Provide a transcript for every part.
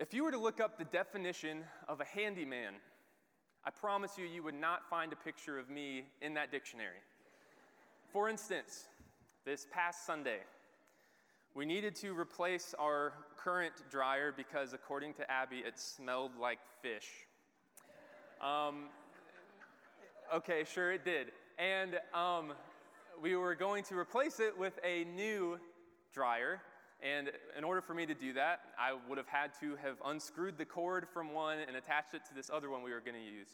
If you were to look up the definition of a handyman, I promise you, you would not find a picture of me in that dictionary. For instance, this past Sunday, we needed to replace our current dryer because, according to Abby, it smelled like fish. Um, okay, sure it did. And um, we were going to replace it with a new dryer. And in order for me to do that, I would have had to have unscrewed the cord from one and attached it to this other one we were going to use.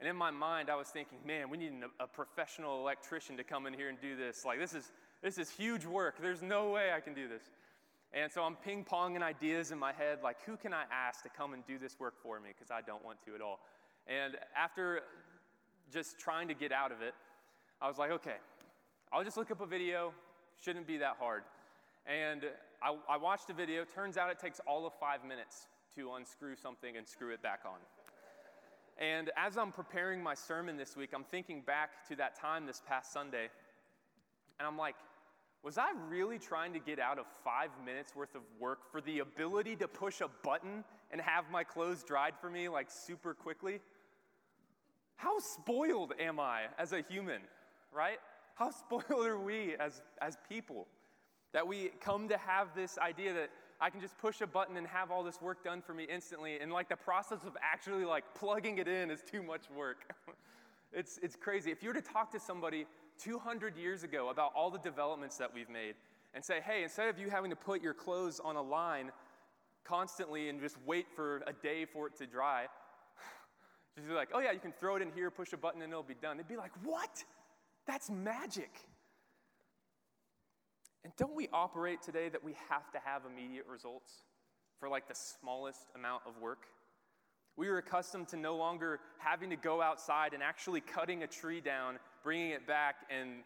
And in my mind, I was thinking, man, we need a, a professional electrician to come in here and do this. Like, this is, this is huge work. There's no way I can do this. And so I'm ping ponging ideas in my head, like, who can I ask to come and do this work for me? Because I don't want to at all. And after just trying to get out of it, I was like, okay, I'll just look up a video. Shouldn't be that hard. And I, I watched the video. Turns out it takes all of five minutes to unscrew something and screw it back on. And as I'm preparing my sermon this week, I'm thinking back to that time this past Sunday. And I'm like, was I really trying to get out of five minutes worth of work for the ability to push a button and have my clothes dried for me like super quickly? How spoiled am I as a human, right? How spoiled are we as, as people? That we come to have this idea that I can just push a button and have all this work done for me instantly, and like the process of actually like plugging it in is too much work. it's, it's crazy. If you were to talk to somebody 200 years ago about all the developments that we've made and say, hey, instead of you having to put your clothes on a line constantly and just wait for a day for it to dry, just be like, oh yeah, you can throw it in here, push a button, and it'll be done. They'd be like, what? That's magic. And don't we operate today that we have to have immediate results for like the smallest amount of work? We are accustomed to no longer having to go outside and actually cutting a tree down, bringing it back, and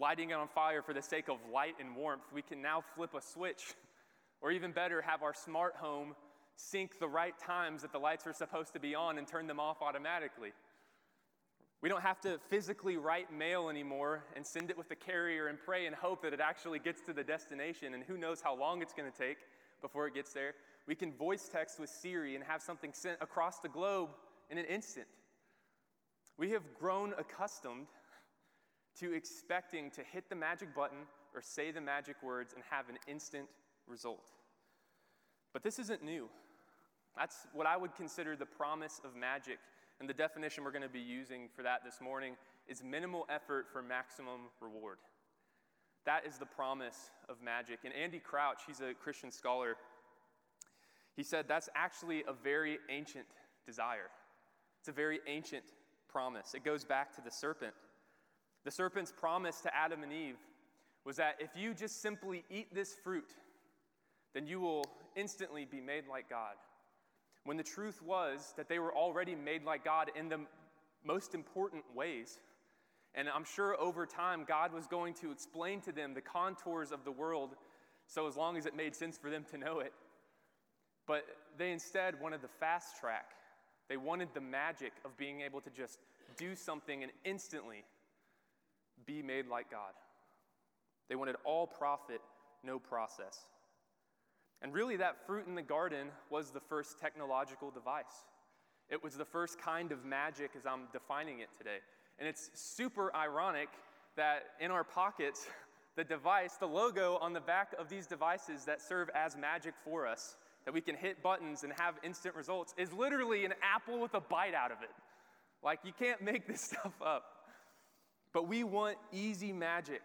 lighting it on fire for the sake of light and warmth. We can now flip a switch, or even better, have our smart home sync the right times that the lights are supposed to be on and turn them off automatically. We don't have to physically write mail anymore and send it with the carrier and pray and hope that it actually gets to the destination, and who knows how long it's going to take before it gets there. We can voice text with Siri and have something sent across the globe in an instant. We have grown accustomed to expecting to hit the magic button or say the magic words and have an instant result. But this isn't new. That's what I would consider the promise of magic and the definition we're going to be using for that this morning is minimal effort for maximum reward. That is the promise of magic. And Andy Crouch, he's a Christian scholar, he said that's actually a very ancient desire. It's a very ancient promise. It goes back to the serpent. The serpent's promise to Adam and Eve was that if you just simply eat this fruit, then you will instantly be made like God when the truth was that they were already made like God in the most important ways. And I'm sure over time, God was going to explain to them the contours of the world so as long as it made sense for them to know it. But they instead wanted the fast track. They wanted the magic of being able to just do something and instantly be made like God. They wanted all profit, no process. And really, that fruit in the garden was the first technological device. It was the first kind of magic as I'm defining it today. And it's super ironic that in our pockets, the device, the logo on the back of these devices that serve as magic for us, that we can hit buttons and have instant results, is literally an apple with a bite out of it. Like, you can't make this stuff up. But we want easy magic,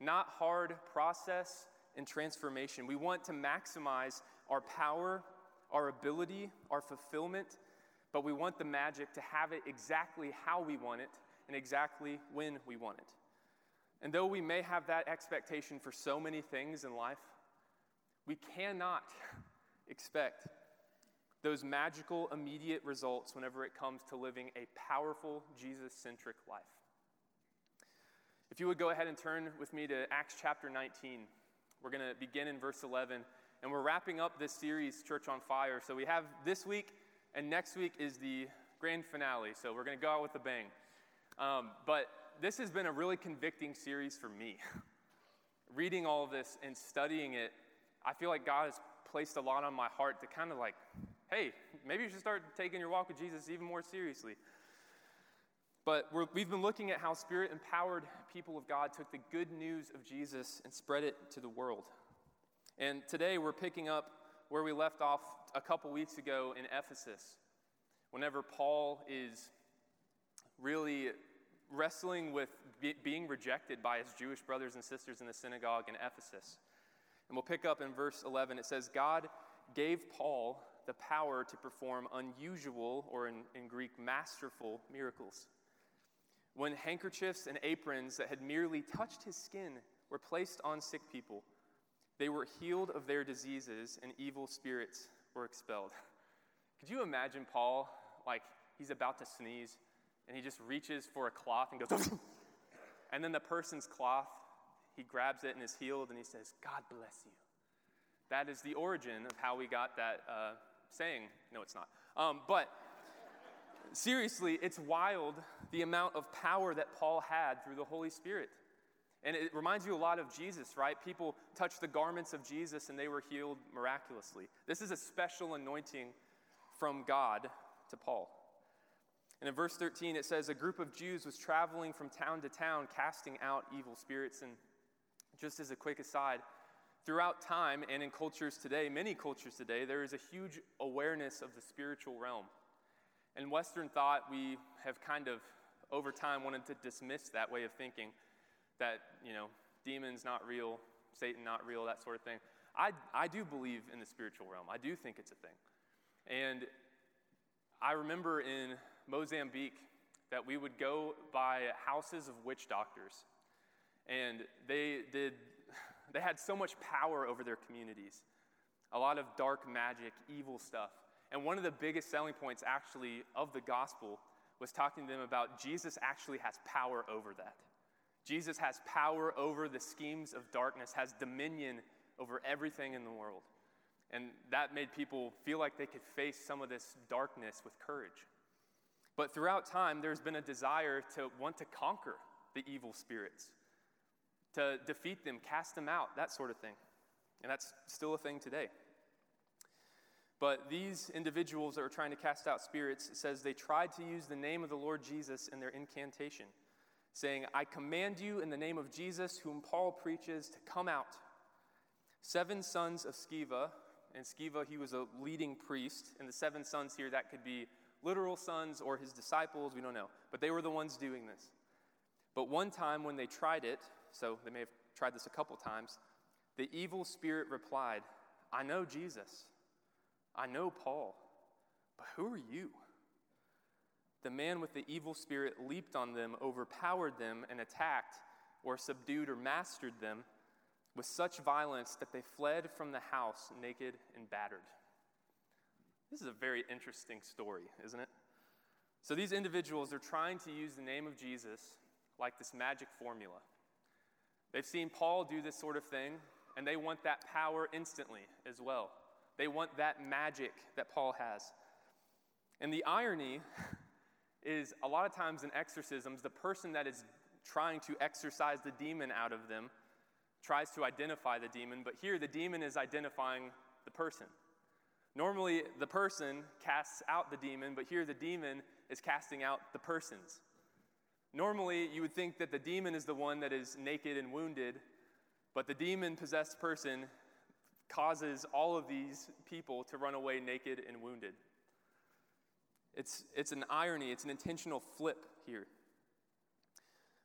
not hard process and transformation. We want to maximize our power, our ability, our fulfillment, but we want the magic to have it exactly how we want it and exactly when we want it. And though we may have that expectation for so many things in life, we cannot expect those magical immediate results whenever it comes to living a powerful Jesus centric life. If you would go ahead and turn with me to Acts chapter 19. We're going to begin in verse 11, and we're wrapping up this series, Church on Fire. So we have this week, and next week is the grand finale. So we're going to go out with a bang. Um, but this has been a really convicting series for me. Reading all of this and studying it, I feel like God has placed a lot on my heart to kind of like, hey, maybe you should start taking your walk with Jesus even more seriously. But we have been looking at how spirit empowered people of God took the good news of Jesus and spread it to the world. And today we're picking up where we left off a couple weeks ago in Ephesus, whenever Paul is really wrestling with be- being rejected by his Jewish brothers and sisters in the synagogue in Ephesus. And we'll pick up in verse 11. It says, God gave Paul the power to perform unusual, or in, in Greek, masterful miracles. When handkerchiefs and aprons that had merely touched his skin were placed on sick people, they were healed of their diseases and evil spirits were expelled. Could you imagine Paul, like he's about to sneeze, and he just reaches for a cloth and goes, and then the person's cloth, he grabs it and is healed, and he says, God bless you. That is the origin of how we got that uh, saying. No, it's not. Um, but seriously, it's wild the amount of power that Paul had through the Holy Spirit. And it reminds you a lot of Jesus, right? People touched the garments of Jesus and they were healed miraculously. This is a special anointing from God to Paul. And in verse 13, it says, A group of Jews was traveling from town to town, casting out evil spirits. And just as a quick aside, throughout time and in cultures today, many cultures today, there is a huge awareness of the spiritual realm. In Western thought, we have kind of, over time, wanted to dismiss that way of thinking that, you know, demons not real, Satan not real, that sort of thing. I, I do believe in the spiritual realm. I do think it's a thing. And I remember in Mozambique that we would go by houses of witch doctors. And they did, they had so much power over their communities. A lot of dark magic, evil stuff. And one of the biggest selling points, actually, of the gospel was talking to them about Jesus actually has power over that. Jesus has power over the schemes of darkness, has dominion over everything in the world. And that made people feel like they could face some of this darkness with courage. But throughout time, there's been a desire to want to conquer the evil spirits, to defeat them, cast them out, that sort of thing. And that's still a thing today. But these individuals that were trying to cast out spirits, it says they tried to use the name of the Lord Jesus in their incantation, saying, I command you in the name of Jesus, whom Paul preaches, to come out. Seven sons of Sceva, and Sceva, he was a leading priest, and the seven sons here, that could be literal sons or his disciples, we don't know. But they were the ones doing this. But one time when they tried it, so they may have tried this a couple times, the evil spirit replied, I know Jesus I know Paul, but who are you? The man with the evil spirit leaped on them, overpowered them, and attacked or subdued or mastered them with such violence that they fled from the house naked and battered. This is a very interesting story, isn't it? So these individuals are trying to use the name of Jesus like this magic formula. They've seen Paul do this sort of thing, and they want that power instantly as well. They want that magic that Paul has. And the irony is a lot of times in exorcisms, the person that is trying to exorcise the demon out of them tries to identify the demon, but here the demon is identifying the person. Normally, the person casts out the demon, but here the demon is casting out the persons. Normally, you would think that the demon is the one that is naked and wounded, but the demon possessed person causes all of these people to run away naked and wounded. It's, it's an irony, it's an intentional flip here.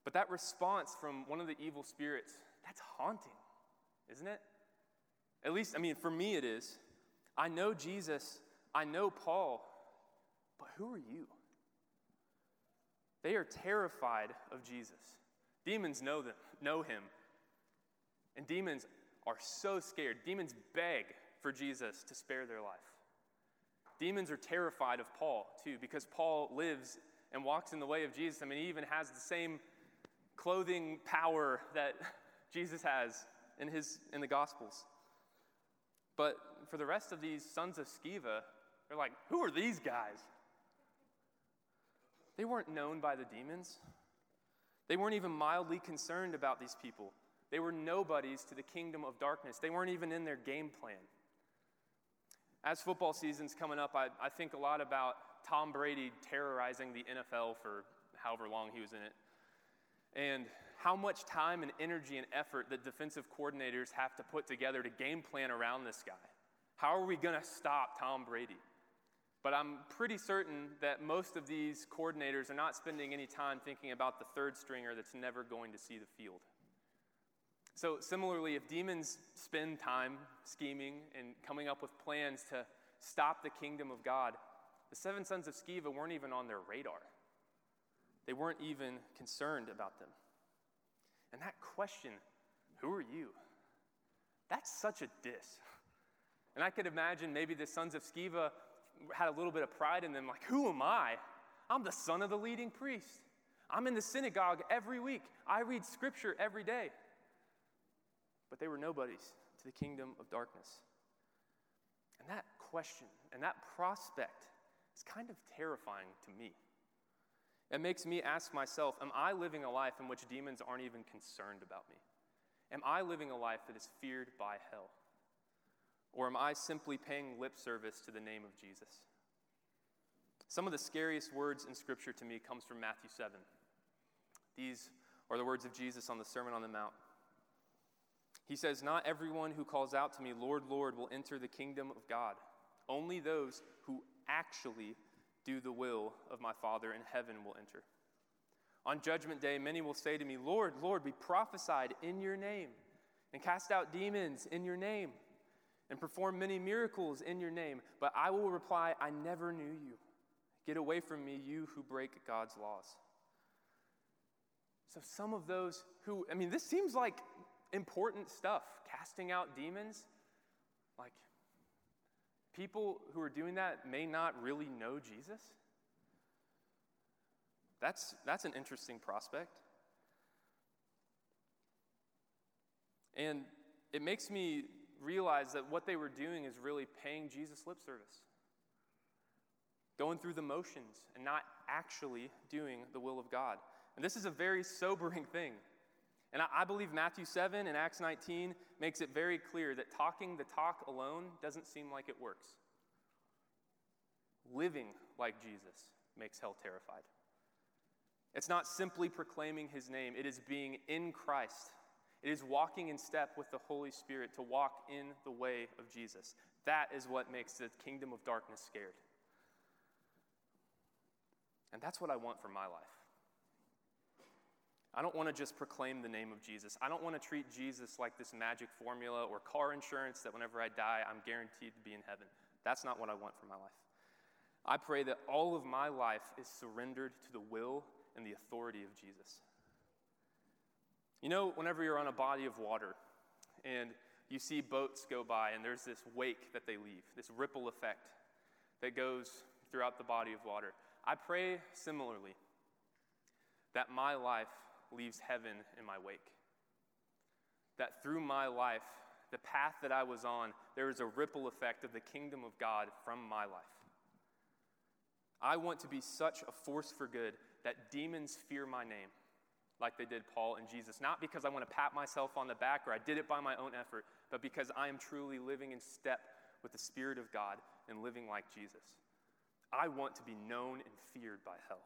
But that response from one of the evil spirits, that's haunting, isn't it? At least, I mean, for me it is. I know Jesus, I know Paul, but who are you? They are terrified of Jesus. Demons know them, know him. And demons are so scared. Demons beg for Jesus to spare their life. Demons are terrified of Paul, too, because Paul lives and walks in the way of Jesus. I mean, he even has the same clothing power that Jesus has in, his, in the Gospels. But for the rest of these sons of Sceva, they're like, who are these guys? They weren't known by the demons. They weren't even mildly concerned about these people. They were nobodies to the kingdom of darkness. They weren't even in their game plan. As football season's coming up, I, I think a lot about Tom Brady terrorizing the NFL for however long he was in it. And how much time and energy and effort that defensive coordinators have to put together to game plan around this guy. How are we going to stop Tom Brady? But I'm pretty certain that most of these coordinators are not spending any time thinking about the third stringer that's never going to see the field. So, similarly, if demons spend time scheming and coming up with plans to stop the kingdom of God, the seven sons of Sceva weren't even on their radar. They weren't even concerned about them. And that question, who are you? That's such a diss. And I could imagine maybe the sons of Sceva had a little bit of pride in them like, who am I? I'm the son of the leading priest. I'm in the synagogue every week. I read scripture every day. But they were nobodies to the kingdom of darkness. And that question and that prospect is kind of terrifying to me. It makes me ask myself Am I living a life in which demons aren't even concerned about me? Am I living a life that is feared by hell? Or am I simply paying lip service to the name of Jesus? Some of the scariest words in Scripture to me comes from Matthew 7. These are the words of Jesus on the Sermon on the Mount. He says, Not everyone who calls out to me, Lord, Lord, will enter the kingdom of God. Only those who actually do the will of my Father in heaven will enter. On judgment day, many will say to me, Lord, Lord, we prophesied in your name, and cast out demons in your name, and performed many miracles in your name. But I will reply, I never knew you. Get away from me, you who break God's laws. So, some of those who, I mean, this seems like important stuff. Casting out demons, like, people who are doing that may not really know Jesus. That's, that's an interesting prospect. And it makes me realize that what they were doing is really paying Jesus lip service, going through the motions and not actually doing the will of God. And this is a very sobering thing. And I, believe Matthew 7 and Acts 19 makes it very clear that talking the talk alone doesn't seem like it works. Living like Jesus makes hell terrified. It's not simply proclaiming his name, it is being in Christ. It is walking in step with the Holy Spirit to walk in the way of Jesus. That is what makes the kingdom of darkness scared. And that's what I want for my life. I don't want to just proclaim the name of Jesus. I don't want to treat Jesus like this magic formula or car insurance that whenever I die, I'm guaranteed to be in heaven. That's not what I want for my life. I pray that all of my life is surrendered to the will and the authority of Jesus. You know, whenever you're on a body of water and you see boats go by and there's this wake that they leave, this ripple effect that goes throughout the body of water, I pray similarly that my life leaves heaven in my wake. That through my life, the path that I was on, there is a ripple effect of the kingdom of God from my life. I want to be such a force for good that demons fear my name, like they did Paul and Jesus. Not because I want to pat myself on the back or I did it by my own effort, but because I am truly living in step with the Spirit of God and living like Jesus. I want to be known and feared by hell.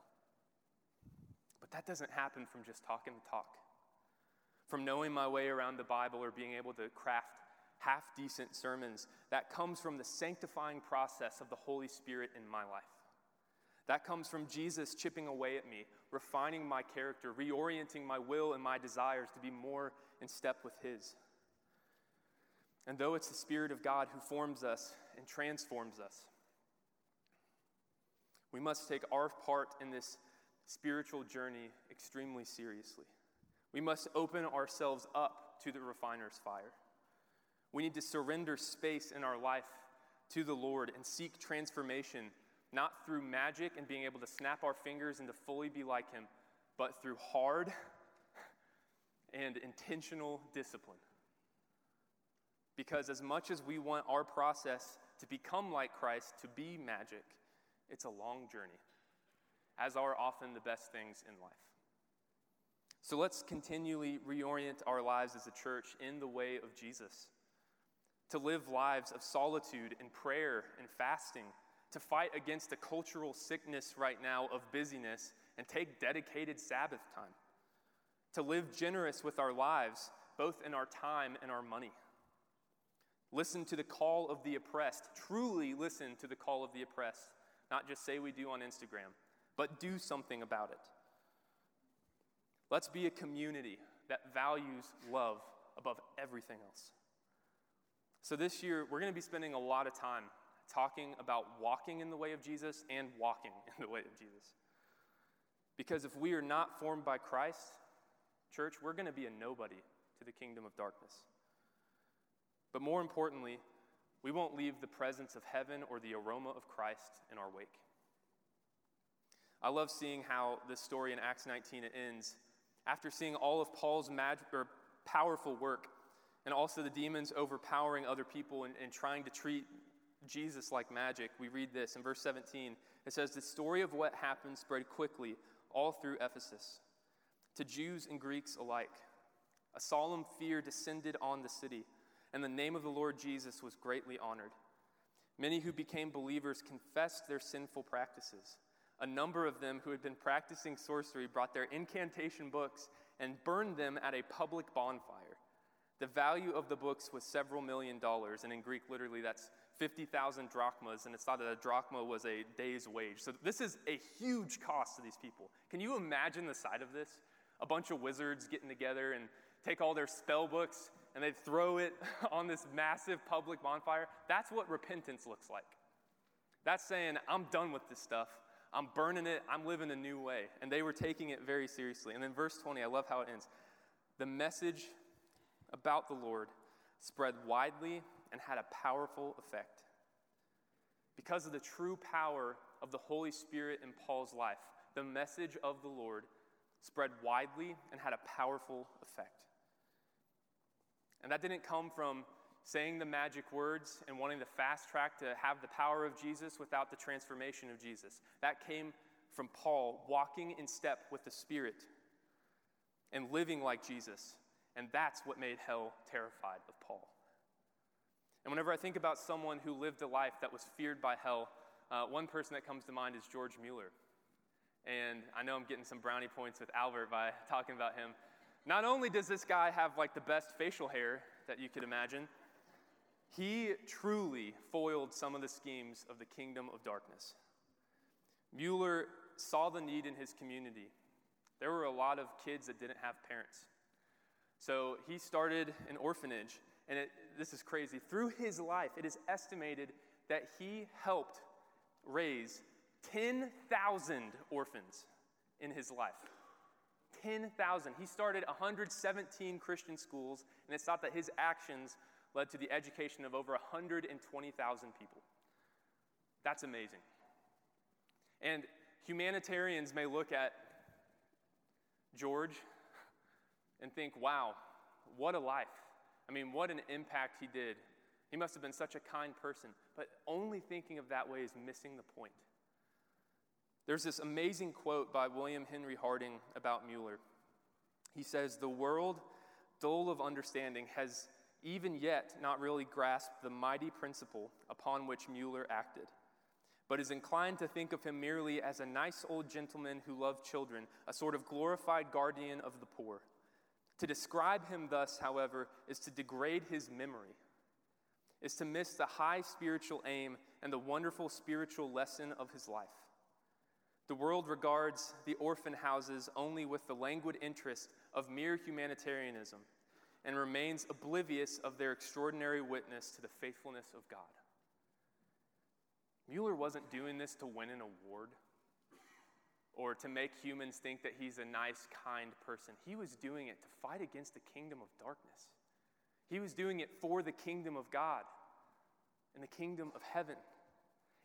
But that doesn't happen from just talking the talk, from knowing my way around the Bible or being able to craft half decent sermons. That comes from the sanctifying process of the Holy Spirit in my life. That comes from Jesus chipping away at me, refining my character, reorienting my will and my desires to be more in step with His. And though it's the Spirit of God who forms us and transforms us, we must take our part in this spiritual journey extremely seriously. We must open ourselves up to the refiner's fire. We need to surrender space in our life to the Lord and seek transformation, not through magic and being able to snap our fingers and to fully be like Him, but through hard and intentional discipline. Because as much as we want our process to become like Christ, to be magic, it's a long journey as are often the best things in life. So let's continually reorient our lives as a church in the way of Jesus to live lives of solitude and prayer and fasting, to fight against the cultural sickness right now of busyness and take dedicated Sabbath time, to live generous with our lives, both in our time and our money. Listen to the call of the oppressed. Truly listen to the call of the oppressed. Not just say we do on Instagram, but do something about it. Let's be a community that values love above everything else. So, this year, we're going to be spending a lot of time talking about walking in the way of Jesus and walking in the way of Jesus. Because if we are not formed by Christ, church, we're going to be a nobody to the kingdom of darkness. But more importantly, we won't leave the presence of heaven or the aroma of Christ in our wake. I love seeing how this story in Acts 19 ends. After seeing all of Paul's magic or powerful work, and also the demons overpowering other people and, and trying to treat Jesus like magic, we read this in verse 17. It says, The story of what happened spread quickly all through Ephesus, to Jews and Greeks alike. A solemn fear descended on the city and the name of the Lord Jesus was greatly honored. Many who became believers confessed their sinful practices. A number of them who had been practicing sorcery brought their incantation books and burned them at a public bonfire. The value of the books was several million dollars, and in Greek, literally, that's 50,000 drachmas, and it's thought that a drachma was a day's wage. So, this is a huge cost to these people. Can you imagine the sight of this? A bunch of wizards getting together and take all their spell books and they'd throw it on this massive public bonfire. That's what repentance looks like. That's saying, I'm done with this stuff. I'm burning it. I'm living a new way. And they were taking it very seriously. And then verse 20, I love how it ends. The message about the Lord spread widely and had a powerful effect. Because of the true power of the Holy Spirit in Paul's life, the message of the Lord spread widely and had a powerful effect. And that didn't come from saying the magic words and wanting to fast track to have the power of Jesus without the transformation of Jesus. That came from Paul walking in step with the Spirit and living like Jesus. And that's what made hell terrified of Paul. And whenever I think about someone who lived a life that was feared by hell, uh, one person that comes to mind is George Mueller. And I know I'm getting some brownie points with Albert by talking about him. Not only does this guy have like the best facial hair that you could imagine, he truly foiled some of the schemes of the kingdom of darkness. Mueller saw the need in his community. There were a lot of kids that didn't have parents. So he started an orphanage, and it, this is crazy. Through his life, it is estimated that he helped raise 10,000 orphans in his life. 10,000. He started 117 Christian schools, and it's thought that his actions led to the education of over 120,000 people. That's amazing. And humanitarians may look at George and think, wow, what a life. I mean, what an impact he did. He must have been such a kind person. But only thinking of that way is missing the point. There's this amazing quote by William Henry Harding about Mueller. He says, The world, dull of understanding, has even yet not really grasped the mighty principle upon which Mueller acted, but is inclined to think of him merely as a nice old gentleman who loved children, a sort of glorified guardian of the poor. To describe him thus, however, is to degrade his memory, is to miss the high spiritual aim and the wonderful spiritual lesson of his life. The world regards the orphan houses only with the languid interest of mere humanitarianism and remains oblivious of their extraordinary witness to the faithfulness of God. Mueller wasn't doing this to win an award or to make humans think that he's a nice, kind person. He was doing it to fight against the kingdom of darkness. He was doing it for the kingdom of God and the kingdom of heaven.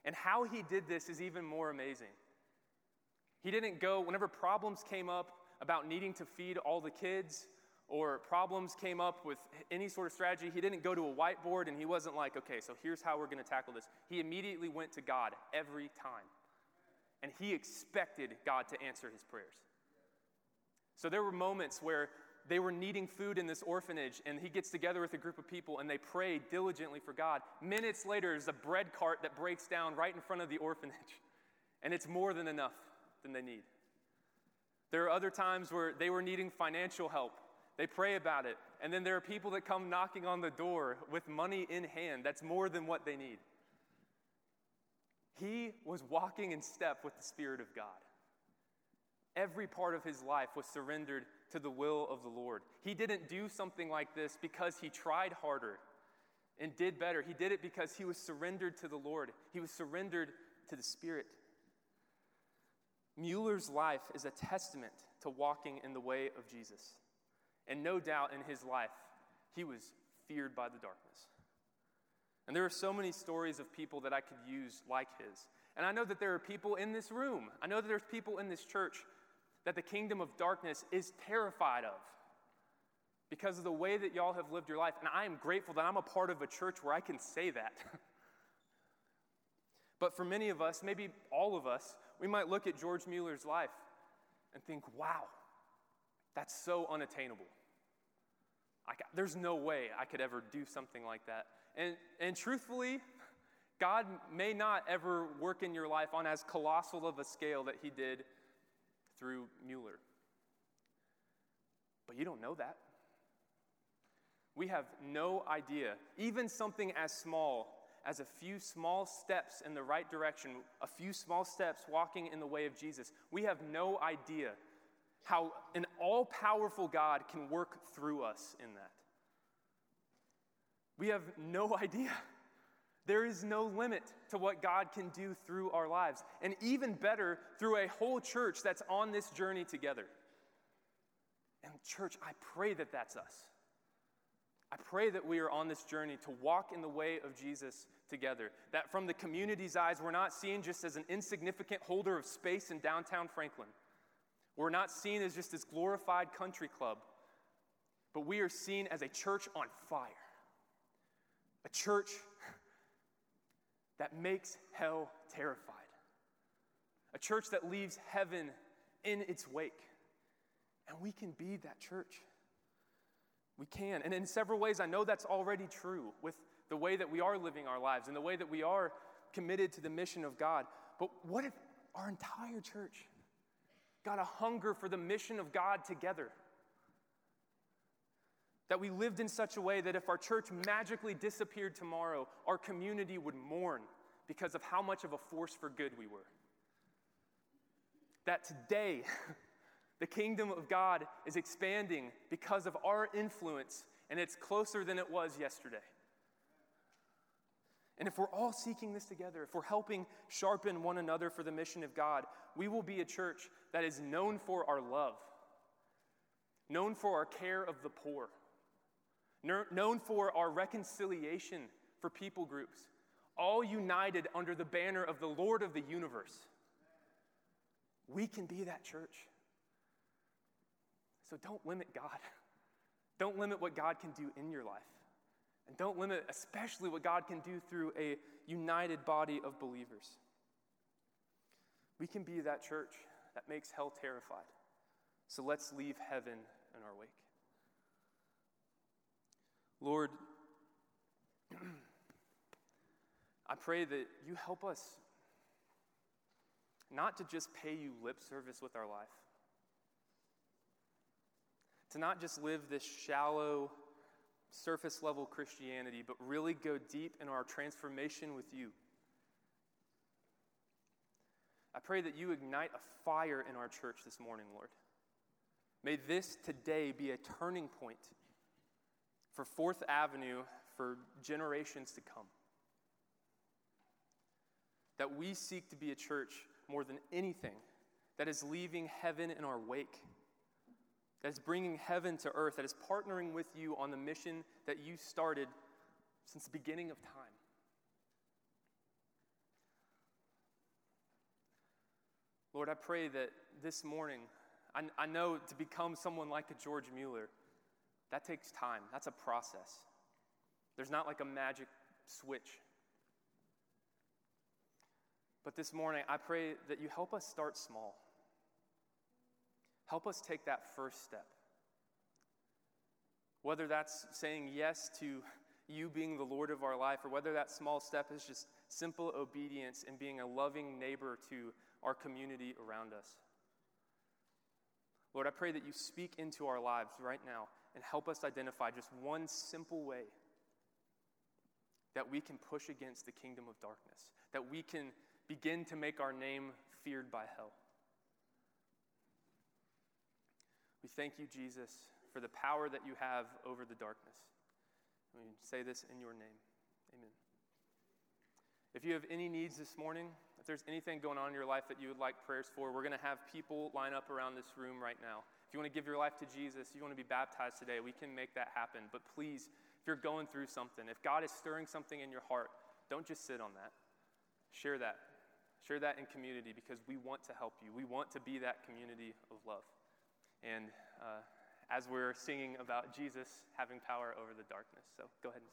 And how he did this is even more amazing. He didn't go, whenever problems came up about needing to feed all the kids, or problems came up with any sort of strategy, he didn't go to a whiteboard and he wasn't like, okay, so here's how we're going to tackle this. He immediately went to God every time. And he expected God to answer his prayers. So there were moments where they were needing food in this orphanage, and he gets together with a group of people and they pray diligently for God. Minutes later, there's a bread cart that breaks down right in front of the orphanage, and it's more than enough than they need. There are other times where they were needing financial help. They pray about it, and then there are people that come knocking on the door with money in hand. That's more than what they need. He was walking in step with the Spirit of God. Every part of his life was surrendered to the will of the Lord. He didn't do something like this because he tried harder and did better. He did it because he was surrendered to the Lord, he was surrendered to the Spirit. Mueller's life is a testament to walking in the way of Jesus. And no doubt in his life, he was feared by the darkness. And there are so many stories of people that I could use like his. And I know that there are people in this room, I know that there's people in this church that the kingdom of darkness is terrified of because of the way that y'all have lived your life. And I am grateful that I'm a part of a church where I can say that. but for many of us, maybe all of us, we might look at George Mueller's life and think, wow, that's so unattainable. I, there's no way I could ever do something like that. And, and truthfully, God may not ever work in your life on as colossal of a scale that He did through Mueller. But you don't know that. We have no idea. Even something as small as a few small steps in the right direction, a few small steps walking in the way of Jesus, we have no idea how an all powerful God can work through us in that. We have no idea. There is no limit to what God can do through our lives. And even better, through a whole church that's on this journey together. And, church, I pray that that's us. I pray that we are on this journey to walk in the way of Jesus together. That from the community's eyes, we're not seen just as an insignificant holder of space in downtown Franklin. We're not seen as just this glorified country club, but we are seen as a church on fire. A church that makes hell terrified. A church that leaves heaven in its wake. And we can be that church. We can. And in several ways, I know that's already true with the way that we are living our lives and the way that we are committed to the mission of God. But what if our entire church got a hunger for the mission of God together? That we lived in such a way that if our church magically disappeared tomorrow, our community would mourn because of how much of a force for good we were. That today, the kingdom of God is expanding because of our influence, and it's closer than it was yesterday. And if we're all seeking this together, if we're helping sharpen one another for the mission of God, we will be a church that is known for our love, known for our care of the poor, known for our reconciliation for people groups, all united under the banner of the Lord of the universe. We can be that church. So don't limit God. Don't limit what God can do in your life. And don't limit, especially, what God can do through a united body of believers. We can be that church that makes hell terrified. So let's leave heaven in our wake. Lord, I pray that you help us not to just pay you lip service with our life, to not just live this shallow, surface level Christianity, but really go deep in our transformation with you. I pray that you ignite a fire in our church this morning, Lord. May this today be a turning point for Fourth Avenue for generations to come. That we seek to be a church more than anything that is leaving heaven in our wake, that is bringing heaven to earth, that is partnering with you on the mission that you started since the beginning of time. Lord, I pray that this morning, I, I know to become someone like a George Mueller, that takes time. That's a process. There's not like a magic switch. But this morning, I pray that you help us start small. Help us take that first step. Whether that's saying yes to you being the Lord of our life, or whether that small step is just simple obedience and being a loving neighbor to our community around us. Lord, I pray that you speak into our lives right now and help us identify just one simple way that we can push against the kingdom of darkness, that we can begin to make our name feared by hell. We thank you, Jesus, for the power that you have over the darkness. We say this in your name. Amen. If you have any needs this morning, if there's anything going on in your life that you would like prayers for, we're going to have people line up around this room right now. If you want to give your life to Jesus, you want to be baptized today, we can make that happen. But please, if you're going through something, if God is stirring something in your heart, don't just sit on that. Share that. Share that in community because we want to help you. We want to be that community of love. And uh, as we're singing about Jesus having power over the darkness. So go ahead and